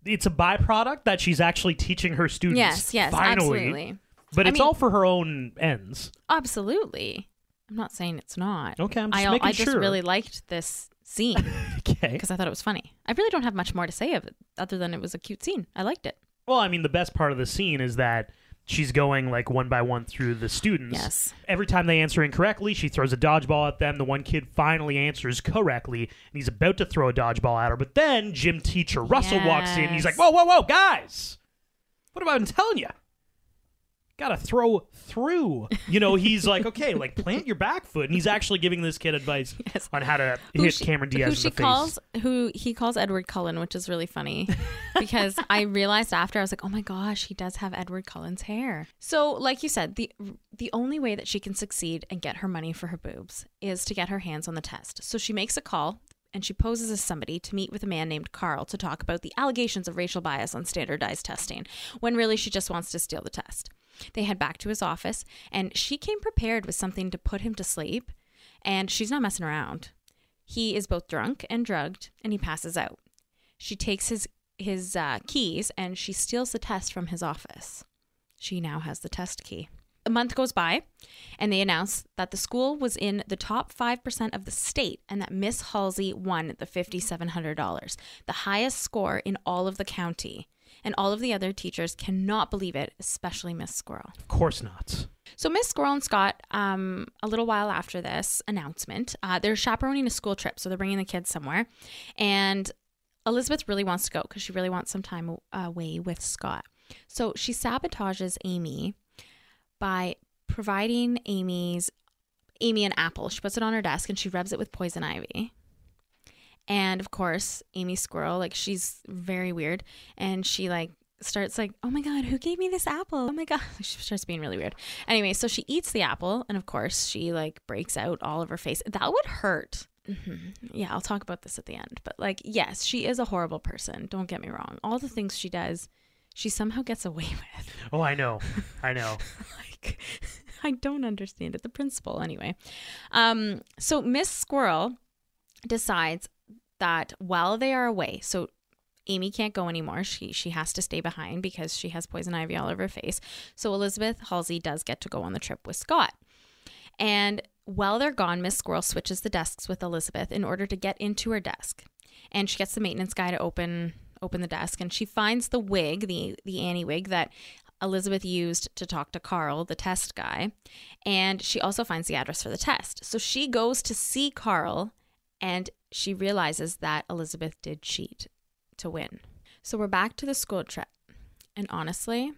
It's a byproduct that she's actually teaching her students. Yes, yes, finally. absolutely. But I it's mean- all for her own ends. Absolutely. I'm not saying it's not. Okay, I'm just I, making I just sure. really liked this scene Okay. because I thought it was funny. I really don't have much more to say of it other than it was a cute scene. I liked it. Well, I mean, the best part of the scene is that she's going like one by one through the students. Yes. Every time they answer incorrectly, she throws a dodgeball at them. The one kid finally answers correctly, and he's about to throw a dodgeball at her. But then gym teacher Russell walks in. He's like, "Whoa, whoa, whoa, guys! What have I been telling you? Gotta throw through." You know, he's like, "Okay, like plant your back foot," and he's actually giving this kid advice on how to Who hit she- Cameron Diaz who in she the face. who he calls Edward Cullen, which is really funny because I realized after I was like, oh my gosh, he does have Edward Cullen's hair. So, like you said, the the only way that she can succeed and get her money for her boobs is to get her hands on the test. So she makes a call and she poses as somebody to meet with a man named Carl to talk about the allegations of racial bias on standardized testing, when really she just wants to steal the test. They head back to his office, and she came prepared with something to put him to sleep, and she's not messing around. He is both drunk and drugged, and he passes out. She takes his his uh, keys and she steals the test from his office. She now has the test key. A month goes by, and they announce that the school was in the top 5% of the state and that Miss Halsey won the $5,700, the highest score in all of the county. And all of the other teachers cannot believe it, especially Miss Squirrel. Of course not. So Miss Squirrel and Scott, um, a little while after this announcement, uh, they're chaperoning a school trip, so they're bringing the kids somewhere, and Elizabeth really wants to go because she really wants some time uh, away with Scott. So she sabotages Amy by providing Amy's Amy an apple. She puts it on her desk and she rubs it with poison ivy. And of course, Amy Squirrel, like she's very weird, and she like starts like, "Oh my god, who gave me this apple? Oh my god!" She starts being really weird. Anyway, so she eats the apple, and of course, she like breaks out all of her face. That would hurt. hmm Yeah, I'll talk about this at the end. But like, yes, she is a horrible person. Don't get me wrong. All the things she does, she somehow gets away with. Oh, I know. I know. like, I don't understand it. The principal, anyway. Um, so Miss Squirrel decides that while they are away, so Amy can't go anymore. She she has to stay behind because she has poison ivy all over her face. So Elizabeth Halsey does get to go on the trip with Scott. And while they're gone, Miss Squirrel switches the desks with Elizabeth in order to get into her desk. And she gets the maintenance guy to open open the desk and she finds the wig, the the Annie wig that Elizabeth used to talk to Carl, the test guy. And she also finds the address for the test. So she goes to see Carl and she realizes that Elizabeth did cheat to win. So we're back to the school trip. And honestly,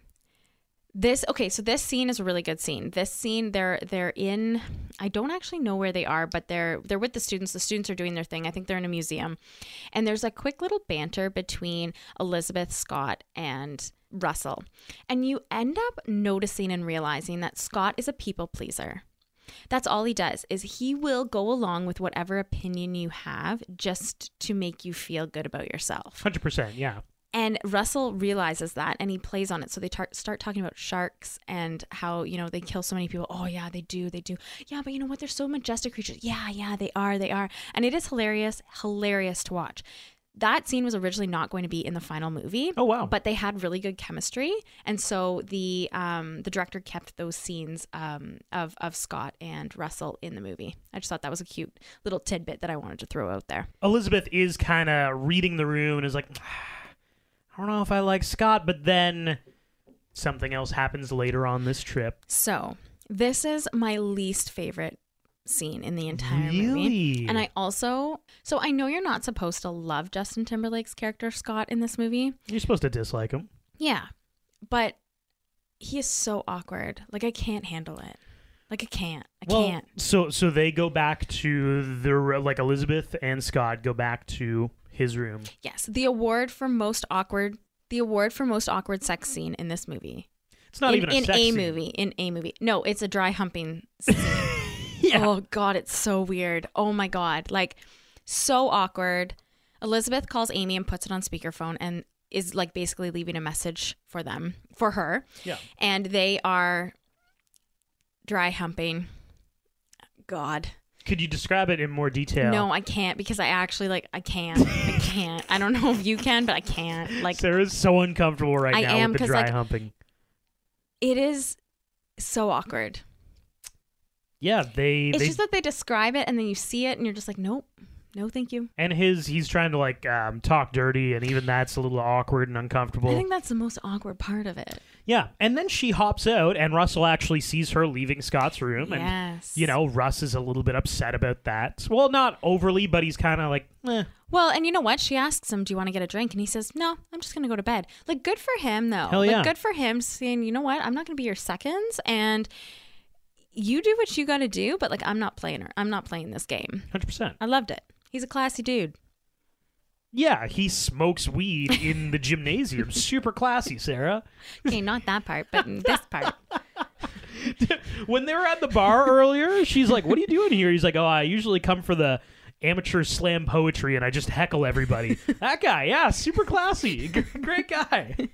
this okay, so this scene is a really good scene. This scene they're they're in I don't actually know where they are, but they're they're with the students. The students are doing their thing. I think they're in a museum. And there's a quick little banter between Elizabeth Scott and Russell. And you end up noticing and realizing that Scott is a people pleaser. That's all he does is he will go along with whatever opinion you have just to make you feel good about yourself. 100%, yeah. And Russell realizes that and he plays on it. So they tar- start talking about sharks and how, you know, they kill so many people. Oh, yeah, they do. They do. Yeah, but you know what? They're so majestic creatures. Yeah, yeah, they are. They are. And it is hilarious, hilarious to watch. That scene was originally not going to be in the final movie. Oh wow! But they had really good chemistry, and so the um, the director kept those scenes um, of of Scott and Russell in the movie. I just thought that was a cute little tidbit that I wanted to throw out there. Elizabeth is kind of reading the room and is like, I don't know if I like Scott, but then something else happens later on this trip. So this is my least favorite scene in the entire really? movie. And I also, so I know you're not supposed to love Justin Timberlake's character Scott in this movie. You're supposed to dislike him. Yeah, but he is so awkward. Like I can't handle it. Like I can't. I well, can't. So so they go back to the like Elizabeth and Scott go back to his room. Yes, the award for most awkward, the award for most awkward sex scene in this movie. It's not in, even a in a scene. movie. In a movie. No, it's a dry humping scene. yeah. Oh god, it's so weird. Oh my god, like so awkward. Elizabeth calls Amy and puts it on speakerphone and is like basically leaving a message for them, for her. Yeah. And they are dry humping. God. Could you describe it in more detail? No, I can't because I actually like I can't. I can't. I don't know if you can, but I can't. Like Sarah's so uncomfortable right I now am, with the dry like, humping. it is so awkward. Yeah, they It's they just that they describe it and then you see it and you're just like, nope, no, thank you. and his he's trying to like um, talk dirty, and even that's a little awkward and uncomfortable. I think that's the most awkward part of it. Yeah, and then she hops out, and Russell actually sees her leaving Scott's room, and Yes. you know Russ is a little bit upset about that. Well, not overly, but he's kind of like, eh. Well, and you know what? She asks him, "Do you want to get a drink?" And he says, "No, I'm just gonna go to bed." Like, good for him, though. Hell like, yeah. good for him saying, "You know what? I'm not gonna be your seconds, and you do what you got to do." But like, I'm not playing her. I'm not playing this game. hundred percent. I loved it. He's a classy dude. Yeah, he smokes weed in the gymnasium. Super classy, Sarah. Okay, not that part, but this part. When they were at the bar earlier, she's like, "What are you doing here?" He's like, "Oh, I usually come for the." Amateur slam poetry, and I just heckle everybody. that guy, yeah, super classy, G- great guy.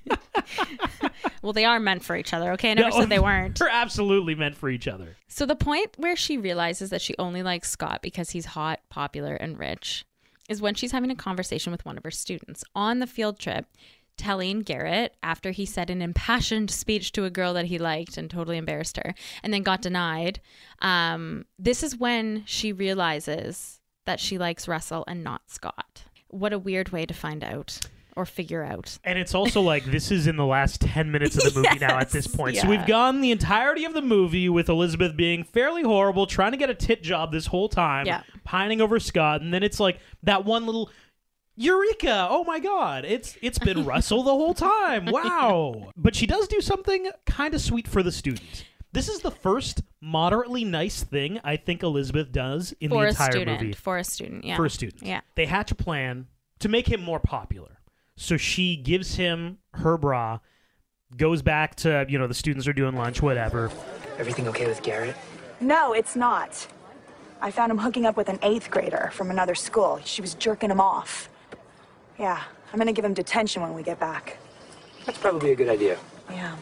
Well, they are meant for each other. Okay, I never No, said they weren't. They're absolutely meant for each other. So the point where she realizes that she only likes Scott because he's hot, popular, and rich is when she's having a conversation with one of her students on the field trip, telling Garrett after he said an impassioned speech to a girl that he liked and totally embarrassed her and then got denied. Um, this is when she realizes that she likes Russell and not Scott. What a weird way to find out or figure out. And it's also like this is in the last 10 minutes of the movie now at this Yes, point. So we've gone the entirety of the movie with Elizabeth being fairly horrible, trying to get a tit job this whole time, Yeah. pining over Scott, and then it's like that one little Eureka! Oh my god. It's it's been Russell the whole time. Wow. But she does do something kind of sweet for the student. This is the first moderately nice thing I think Elizabeth does in for the a entire student. movie For a student, yeah. for a student. Yeah. They hatch a plan to make him more popular. So she gives him her bra, goes back to, you know, the students are doing lunch, whatever. Everything okay with Garrett? No, it's not. I found him hooking up with an eighth grader from another school. She was jerking him off. Yeah, I'm gonna give him detention when we get back. That's probably a good idea. Yeah.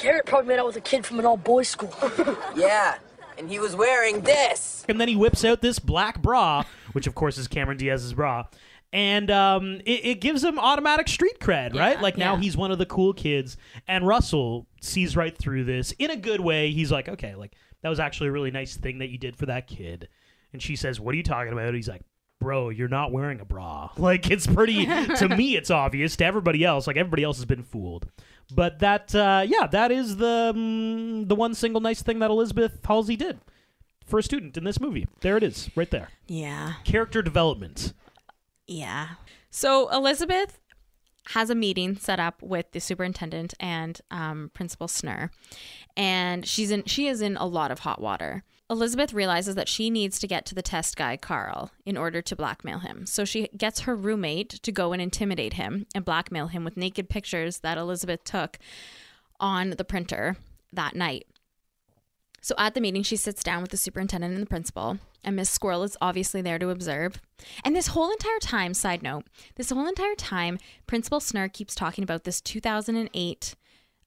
Garrett probably made out with a kid from an all boys school. Yeah, and he was wearing this. And then he whips out this black bra, which of course is Cameron Diaz's bra. And um, it, it gives him automatic street cred, right? Like now yeah. he's one of the cool kids. And Russell sees right through this in a good way. He's like, okay, like that was actually a really nice thing that you did for that kid. And she says, what are you talking about? He's like, bro, you're not wearing a bra. Like it's pretty, to me, it's obvious. To everybody else, like everybody else has been fooled. But that, uh, yeah, that is the mm, the one single nice thing that Elizabeth Halsey did for a student in this movie. There it is, right there. Yeah. Character development. Yeah. So Elizabeth has a meeting set up with the superintendent and um, Principal Snur, and she's in. She is in a lot of hot water. Elizabeth realizes that she needs to get to the test guy, Carl, in order to blackmail him. So she gets her roommate to go and intimidate him and blackmail him with naked pictures that Elizabeth took on the printer that night. So at the meeting, she sits down with the superintendent and the principal, and Miss Squirrel is obviously there to observe. And this whole entire time, side note, this whole entire time, Principal Snur keeps talking about this 2008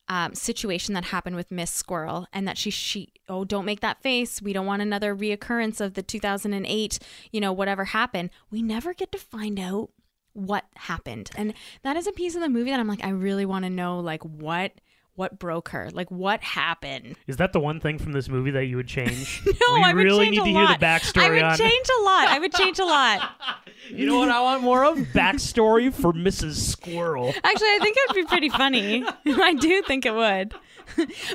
um, situation that happened with Miss Squirrel, and that she she oh don't make that face. We don't want another reoccurrence of the 2008, you know, whatever happened. We never get to find out what happened, and that is a piece of the movie that I'm like, I really want to know, like what what broke her, like what happened. Is that the one thing from this movie that you would change? No, we I would really change need a to hear lot. the backstory I would on. change a lot. I would change a lot. you know what I want more of? Backstory for Mrs. Squirrel. Actually, I think it would be pretty funny. I do think it would.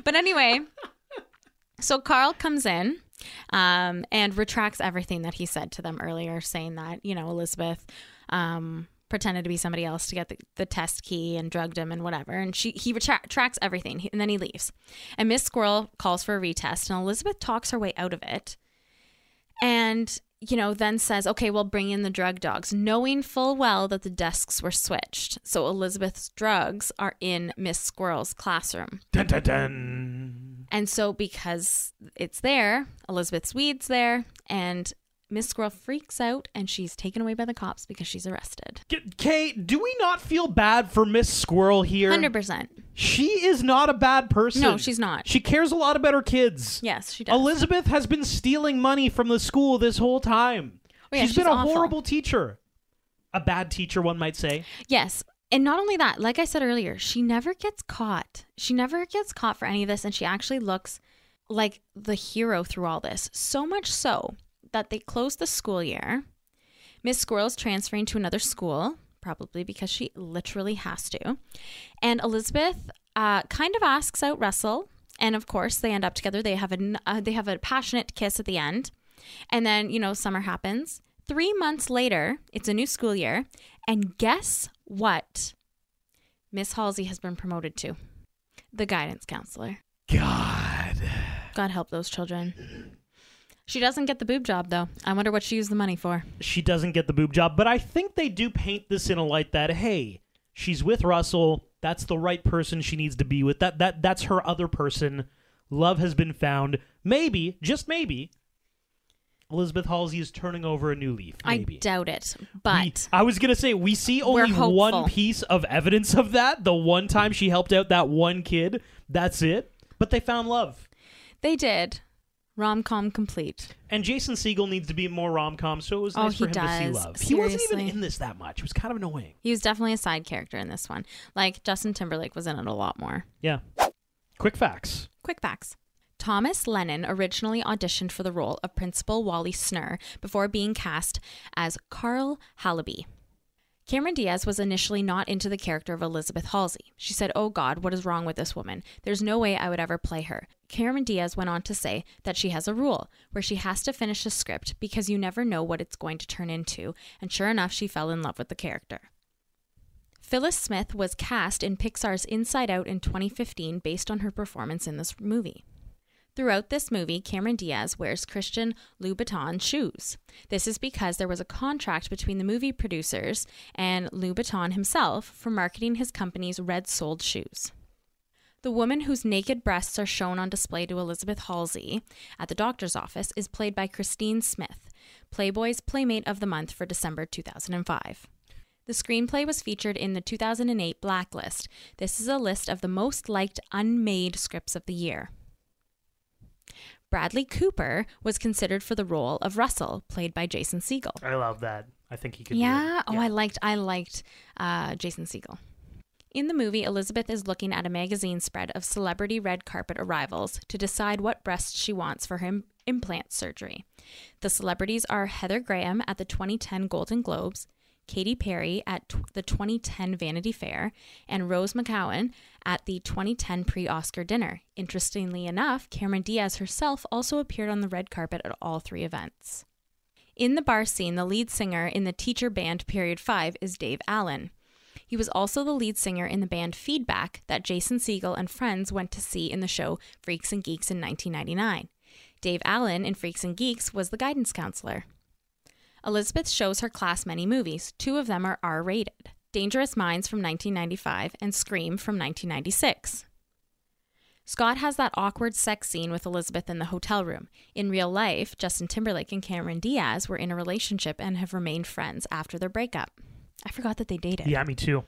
but anyway, so Carl comes in um, and retracts everything that he said to them earlier, saying that, you know, Elizabeth um, pretended to be somebody else to get the, the test key and drugged him and whatever. And she he retracts everything and then he leaves. And Miss Squirrel calls for a retest and Elizabeth talks her way out of it. And you know, then says, okay, we'll bring in the drug dogs, knowing full well that the desks were switched. So Elizabeth's drugs are in Miss Squirrel's classroom. Dun, dun, dun. And so, because it's there, Elizabeth's weed's there, and Miss Squirrel freaks out and she's taken away by the cops because she's arrested. Kate, do we not feel bad for Miss Squirrel here? 100%. She is not a bad person. No, she's not. She cares a lot about her kids. Yes, she does. Elizabeth has been stealing money from the school this whole time. Oh, yeah, she's she's been a awful. horrible teacher. A bad teacher, one might say. Yes. And not only that, like I said earlier, she never gets caught. She never gets caught for any of this. And she actually looks like the hero through all this. So much so that they close the school year. Miss Squirrel's transferring to another school, probably because she literally has to. And Elizabeth uh, kind of asks out Russell. And of course, they end up together. They have a uh, they have a passionate kiss at the end, and then you know summer happens. Three months later, it's a new school year, and guess what? Miss Halsey has been promoted to the guidance counselor. God. God help those children. She doesn't get the boob job though. I wonder what she used the money for. She doesn't get the boob job, but I think they do paint this in a light that hey, she's with Russell. That's the right person she needs to be with. That that that's her other person. Love has been found. Maybe, just maybe, Elizabeth Halsey is turning over a new leaf. Maybe. I doubt it, but We- I was gonna say we see only one piece of evidence of that. The one time she helped out that one kid. That's it. But they found love. they did. Rom com complete. And Jason Segel needs to be more rom com, so it was Oh, nice for him to see does. love. He wasn't even in this that much. It was kind of annoying. He was definitely a side character in this one. Like Justin Timberlake was in it a lot more. Yeah. Quick facts. Quick facts. Thomas Lennon originally auditioned for the role of Principal Wally Snur before being cast as Carl Halabi. Cameron Diaz was initially not into the character of Elizabeth Halsey. She said, Oh God, what is wrong with this woman? There's no way I would ever play her. Cameron Diaz went on to say that she has a rule where she has to finish a script because you never know what it's going to turn into, and sure enough, she fell in love with the character. Phyllis Smith was cast in Pixar's Inside Out in 2015 based on her performance in this movie. Throughout this movie, Cameron Diaz wears Christian Louboutin shoes. This is because there was a contract between the movie producers and Louboutin himself for marketing his company's red soled shoes. The woman whose naked breasts are shown on display to Elizabeth Halsey at the doctor's office is played by Christine Smith, Playboy's Playmate of the Month for December 2005. The screenplay was featured in the 2008 Blacklist. This is a list of the most liked unmade scripts of the year. Bradley Cooper was considered for the role of Russell, played by Jason Segel. I love that. I think he could. do it. Yeah. Oh, I liked I liked uh, Jason Segel. In the movie, Elizabeth is looking at a magazine spread of celebrity red carpet arrivals to decide what breasts she wants for her implant surgery. The celebrities are Heather Graham at the 2010 Golden Globes, Katy Perry at t- the 2010 Vanity Fair, and Rose McGowan at the 2010 pre Oscar dinner. Interestingly enough, Cameron Diaz herself also appeared on the red carpet at all three events. In the bar scene, the lead singer in the teacher band Period 5 is Dave Allen. He was also the lead singer in the band Feedback that Jason Segel and friends went to see in the show Freaks and Geeks in 1999. Dave Allen in Freaks and Geeks was the guidance counselor. Elizabeth shows her class many movies. Two of them are R rated Dangerous Minds from 1995 and Scream from 1996. Scott has that awkward sex scene with Elizabeth in the hotel room. In real life, Justin Timberlake and Cameron Diaz were in a relationship and have remained friends after their breakup. I forgot that they dated. Yeah, me too.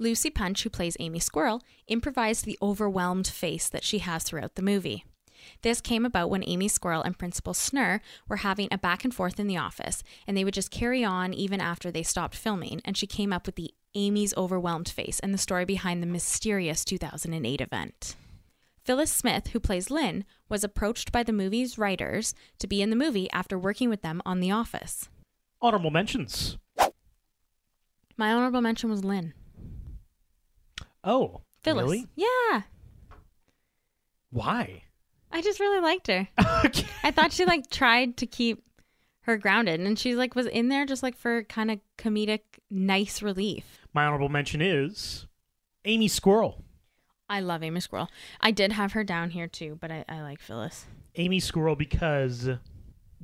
Lucy Punch, who plays Amy Squirrel, improvised the overwhelmed face that she has throughout the movie. This came about when Amy Squirrel and Principal Snur were having a back and forth in the office, and they would just carry on even after they stopped filming, and she came up with the Amy's overwhelmed face and the story behind the mysterious 2008 event. Phyllis Smith, who plays Lynn, was approached by the movie's writers to be in the movie after working with them on The Office. Honorable mentions. My honorable mention was Lynn. Oh, Phyllis. really? Yeah. Why? I just really liked her. I thought she like tried to keep her grounded and she like was in there just like for kind of comedic nice relief. My honorable mention is Amy Squirrel. I love Amy Squirrel. I did have her down here too, but I, I like Phyllis. Amy Squirrel because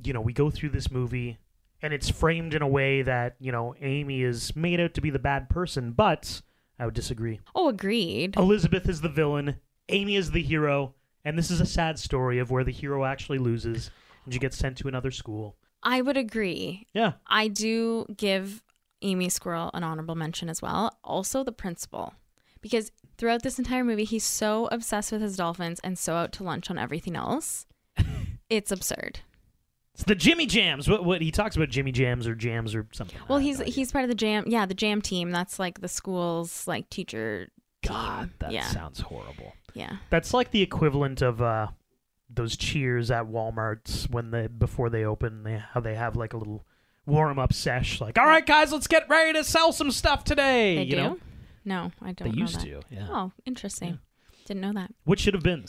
you know, we go through this movie and it's framed in a way that, you know, Amy is made out to be the bad person, but I would disagree. Oh, agreed. Elizabeth is the villain, Amy is the hero, and this is a sad story of where the hero actually loses and she gets sent to another school. I would agree. Yeah. I do give Amy Squirrel an honorable mention as well. Also, the principal. Because throughout this entire movie, he's so obsessed with his dolphins and so out to lunch on everything else. it's absurd. It's the Jimmy Jams. What what he talks about Jimmy Jams or Jams or something. Well, he's he's part of the jam. Yeah, the jam team. That's like the school's like teacher. God, team. that yeah. sounds horrible. Yeah. That's like the equivalent of uh those cheers at Walmart's when they before they open, they how they have like a little warm up sesh like, "All right guys, let's get ready to sell some stuff today." They you do? know? No, I don't. They know used that. to, yeah. Oh, interesting. Didn't know that. What should have been?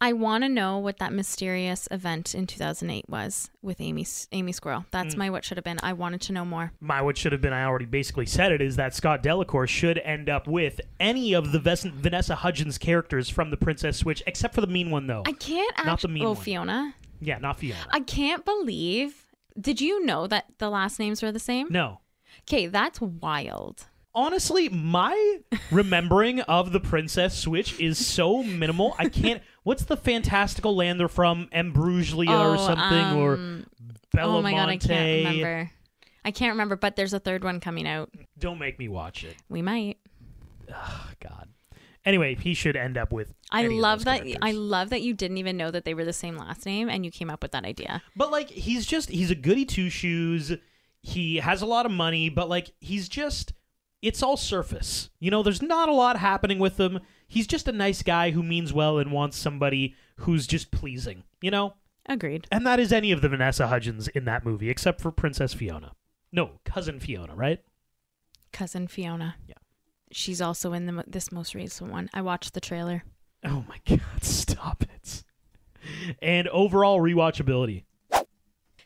I want to know what that mysterious event in 2008 was with Amy Amy Squirrel. That's Mm. my what should have been. I wanted to know more. My what should have been, I already basically said it, is that Scott Delacour should end up with any of the Ves- Vanessa Hudgens characters from the Princess Switch, except for the mean one, though. I can't Not the mean Oh, one. Fiona. Yeah, not Fiona. I can't believe. Did you know that the last names were the same? No. Okay, that's wild. Honestly, my remembering of the Princess Switch is so minimal. I can't. What's the fantastical land they're from? Ambruglia or Oh, something, or um, Oh my god, I can't remember. I can't remember, but there's a third one coming out. Don't make me watch it. We might. God. Anyway, he should end up with. I love that. characters. I love that you didn't even know that they were the same last name, and you came up with that idea. But like he's just he's a goody two shoes. He has a lot of money, but like he's just it's all surface. You know, there's not a lot happening with him. He's just a nice guy who means well and wants somebody who's just pleasing, you know? Agreed. And that is any of the Vanessa Hudgens in that movie except for Princess Fiona. No, cousin Fiona, right? Cousin Fiona. Yeah. She's also in the this most recent one. I watched the trailer. Oh my god, stop it. And overall rewatchability.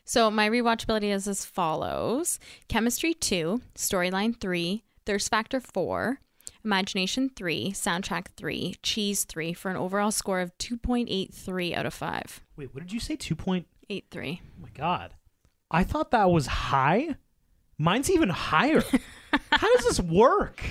So my rewatchability is as follows: Chemistry two, Storyline three, Thirst Factor four, Imagination three, Soundtrack three, Cheese three, for an overall score of two point eight three out of five. Wait, what did you say? 2. Point? Eight three. Oh my god. I thought that was high. Mine's even higher. How does this work?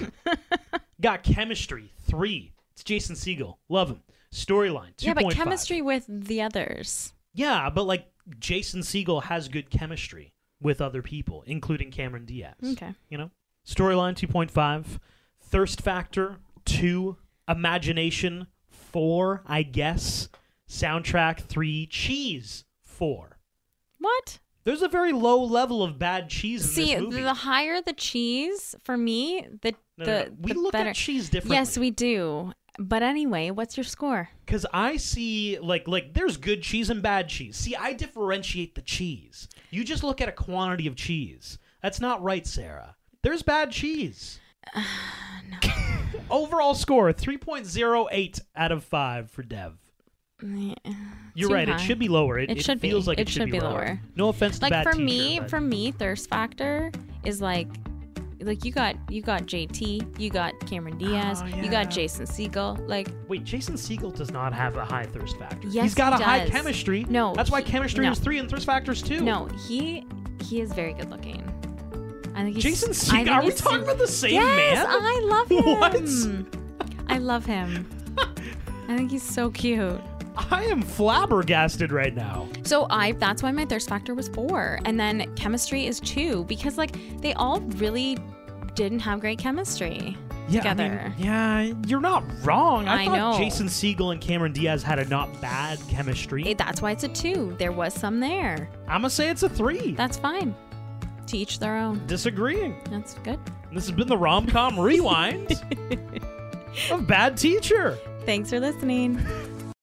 Got chemistry, three. It's Jason Segel. Love him. Storyline, 2.5. Yeah, but chemistry with the others. Yeah, but like Jason Segel has good chemistry with other people, including Cameron Diaz. Okay. You know? Storyline 2.5. Thirst Factor, 2. Imagination, 4, I guess. Soundtrack, 3. Cheese, 4. What? There's a very low level of bad cheese in See, this movie. the higher the cheese for me, the No, no, the, no. We the look at cheese differently. Yes, we do. But anyway, what's your score? Because I see, like, like there's good cheese and bad cheese. See, I differentiate the cheese. You just look at a quantity of cheese. That's not right, Sarah. There's bad cheese. Overall score 3.08 out of 5 for Dev. You're Too right. It should be lower. It, It should be. feels like it, It should be lower. No offense to like for me, but- for me, thirst factor is like like you got you got JT, you got Cameron oh, Diaz, Oh, you got Jason Segel. Like Wait, Jason Segel does not have a high thirst factor. Yes, he's got he a high chemistry. No, that's why chemistry no. is three and thirst factors two. no, he he is very good looking. I think he's, Jason I Segel. think Are we talking about the same yes, man? I love him. What? I love him. I think he's so cute. I am flabbergasted right now. So I that's why my thirst factor was four. And then chemistry is two because like they all really didn't have great chemistry Yeah, I together. mean, yeah, you're not wrong. I, I thought know. Jason Segel and Cameron Diaz had a not bad chemistry. Eh, that's why it's a two. There was some there. I'm gonna say it's a three. That's fine. To each their own. Disagreeing. That's good. This has been the rom com rewind of Bad Teacher. Thanks for listening.